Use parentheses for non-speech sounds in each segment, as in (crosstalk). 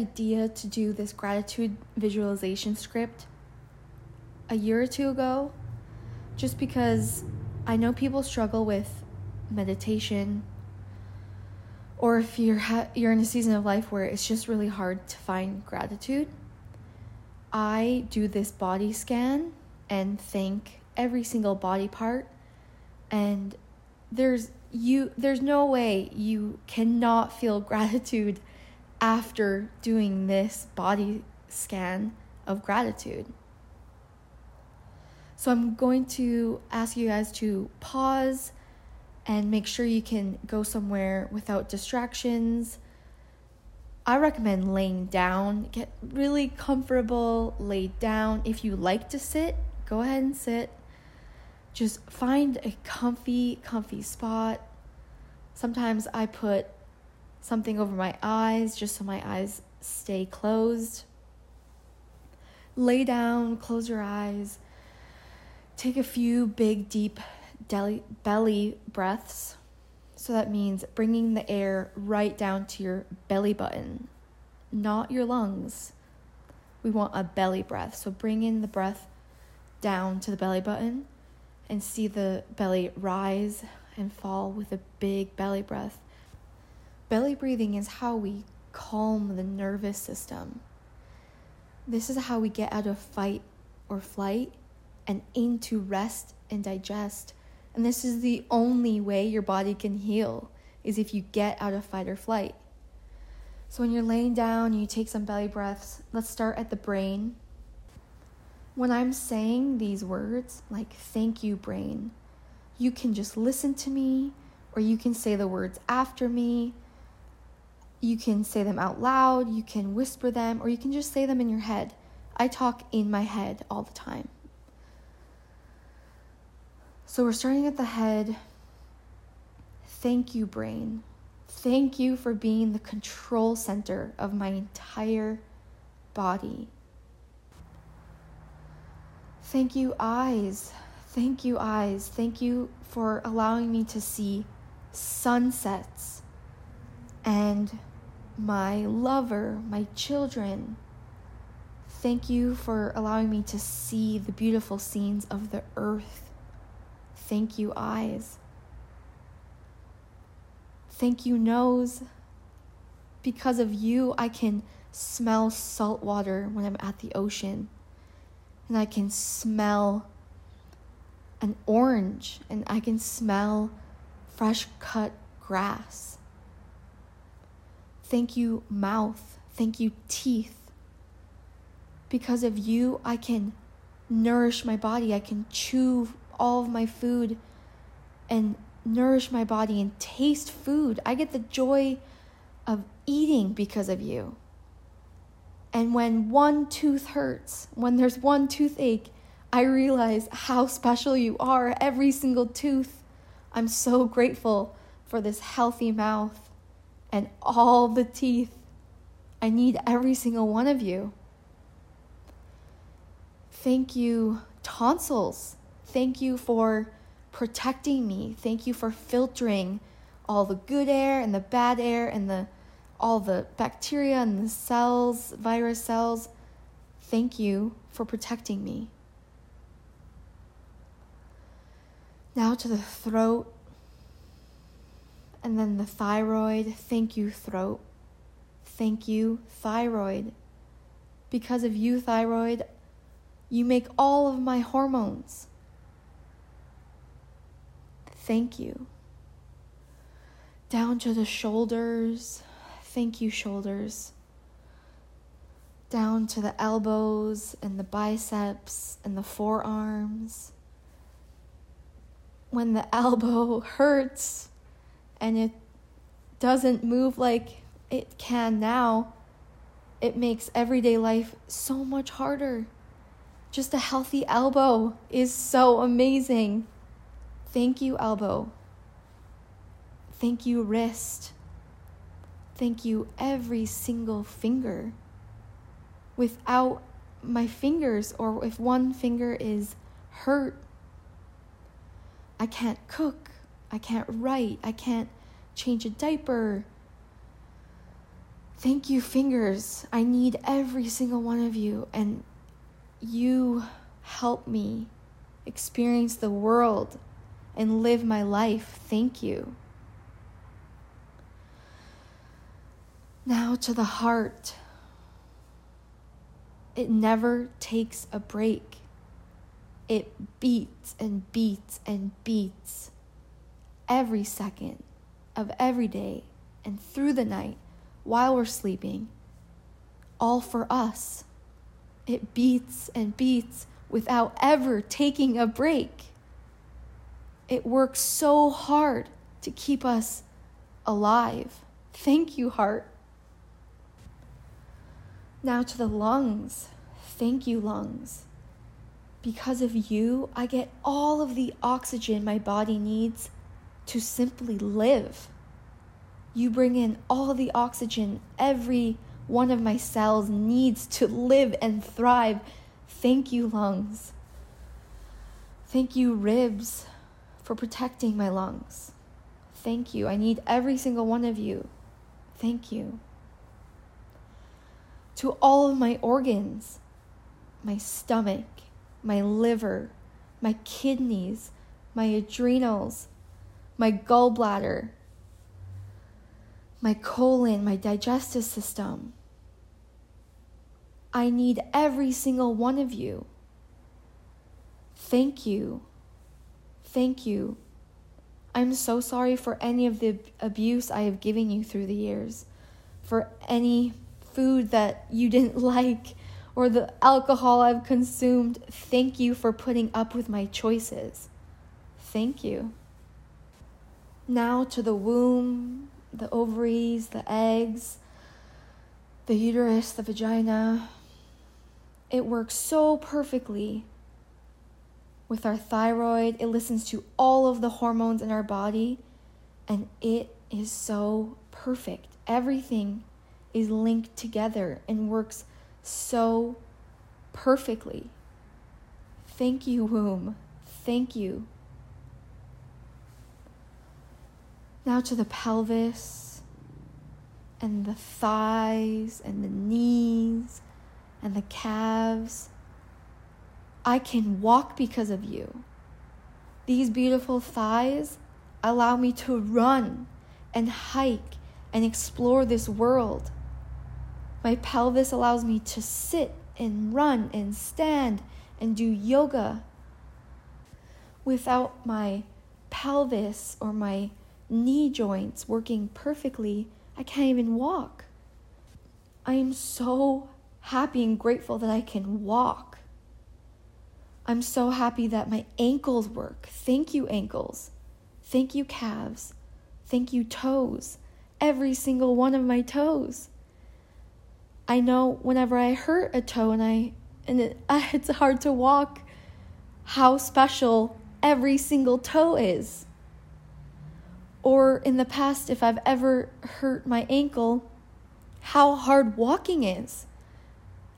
idea to do this gratitude visualization script a year or two ago just because I know people struggle with meditation or if you're ha- you're in a season of life where it's just really hard to find gratitude. I do this body scan and thank every single body part and there's you there's no way you cannot feel (laughs) gratitude after doing this body scan of gratitude. So I'm going to ask you guys to pause and make sure you can go somewhere without distractions. I recommend laying down. Get really comfortable, lay down. If you like to sit, go ahead and sit. Just find a comfy, comfy spot. Sometimes I put something over my eyes just so my eyes stay closed. Lay down, close your eyes. Take a few big, deep deli- belly breaths. So that means bringing the air right down to your belly button, not your lungs. We want a belly breath. So bring in the breath down to the belly button and see the belly rise and fall with a big belly breath. Belly breathing is how we calm the nervous system. This is how we get out of fight or flight and into rest and digest. And this is the only way your body can heal is if you get out of fight or flight. So when you're laying down, and you take some belly breaths. Let's start at the brain. When I'm saying these words, like thank you, brain, you can just listen to me, or you can say the words after me. You can say them out loud, you can whisper them, or you can just say them in your head. I talk in my head all the time. So we're starting at the head. Thank you, brain. Thank you for being the control center of my entire body. Thank you, eyes. Thank you, eyes. Thank you for allowing me to see sunsets and my lover, my children. Thank you for allowing me to see the beautiful scenes of the earth. Thank you, eyes. Thank you, nose. Because of you, I can smell salt water when I'm at the ocean. And I can smell an orange. And I can smell fresh cut grass. Thank you, mouth. Thank you, teeth. Because of you, I can nourish my body. I can chew all of my food and nourish my body and taste food. I get the joy of eating because of you. And when one tooth hurts, when there's one toothache, I realize how special you are, every single tooth. I'm so grateful for this healthy mouth and all the teeth. I need every single one of you. Thank you, tonsils. Thank you for protecting me. Thank you for filtering all the good air and the bad air and the all the bacteria and the cells, virus cells. Thank you for protecting me. Now to the throat and then the thyroid. Thank you, throat. Thank you, thyroid. Because of you, thyroid, you make all of my hormones. Thank you. Down to the shoulders. Thank you, shoulders. Down to the elbows and the biceps and the forearms. When the (laughs) elbow hurts and it doesn't move like it can now, it makes everyday life so much harder. Just a healthy elbow is so amazing. Thank you, elbow. Thank you, wrist. Thank you, every single finger. Without my fingers, or if one finger is hurt, I can't cook, I can't write, I can't change a diaper. Thank you, fingers. I need every single one of you, and you help me experience the world and live my life. Thank you. Now to the heart. It never takes a break. It beats and beats and beats every second of every day and through the night while we're sleeping, all for us. It beats and beats without ever taking a break. It works so hard to keep us alive. Thank you, heart. Now to the lungs. Thank you, lungs. Because of you, I get all of the oxygen my body needs to simply live. You bring in all the oxygen every one of my cells needs to live and thrive. Thank you, lungs. Thank you, ribs, for protecting my lungs. Thank you. I need every single one of you. Thank you. To all of my organs, my stomach, my liver, my kidneys, my adrenals, my gallbladder, my colon, my digestive system. I need every single one of you. Thank you. Thank you. I'm so sorry for any of the abuse I have given you through the years, for any food that you didn't (laughs) like, or the alcohol I've consumed. Thank you for putting up with my choices. Thank you. Now to the womb, the ovaries, the eggs, the uterus, the vagina. It works so perfectly with our thyroid. It listens to all of the hormones in our body, and it is so perfect. Everything is linked together and works so perfectly. Thank you, womb. Thank you. Now to the pelvis and the thighs and the knees and the calves. I can walk because of you. These beautiful thighs allow me to run and hike and explore this world. My pelvis allows me to sit and run and stand and do yoga. Without my pelvis or my knee joints working perfectly, I can't even walk. I am so happy and grateful that I can walk. I'm so happy that my ankles work. Thank you, ankles. Thank you, calves. Thank you, toes. Every single one of my toes. I know whenever I hurt a toe and I and it, (laughs) it's hard to walk, how special every single toe is. Or in the past, if I've ever hurt my ankle, how hard walking is.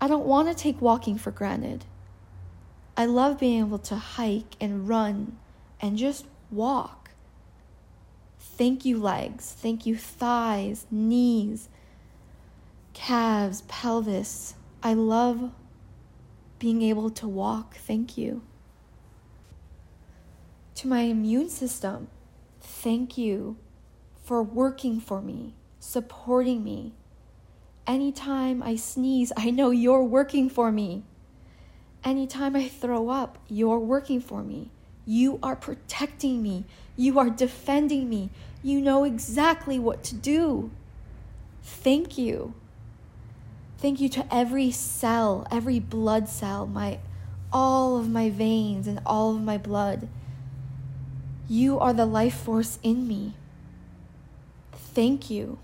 I don't want to take walking for granted. I love being able to hike and run and just walk. Thank you, legs. Thank you, thighs, knees, calves, pelvis. I love being able to walk. Thank you. To my immune system, Thank you for working for me, supporting me. Anytime I sneeze, I know you're working for me. Anytime I throw up, you're working for me. You are protecting me. You are defending me. You know exactly what to do. Thank you. Thank you to every cell, every blood cell, my all of my veins and all of my blood. You are the life force in me. Thank you.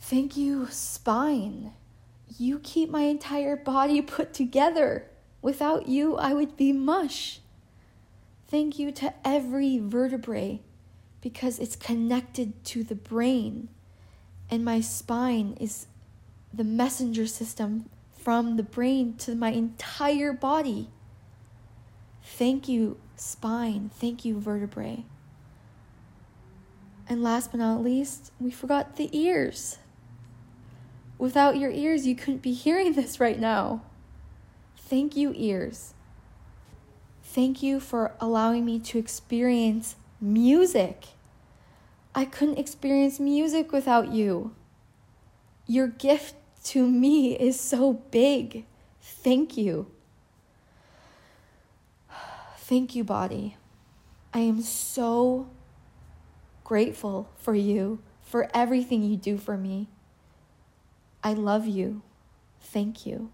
Thank you, spine. You keep my entire body put together. Without you, I would be mush. Thank you to every vertebrae because it's connected to the brain, and my spine is the messenger system from the brain to my entire body. Thank you, spine. Thank you, vertebrae. And last but not least, we forgot the ears. Without your ears, you couldn't be hearing (laughs) this right now. Thank you, ears. Thank you for allowing me to experience music. I couldn't experience music without you. Your gift to me is so big. Thank you. Thank you, body. I am so grateful for you, for everything you do for me. I love you. Thank you.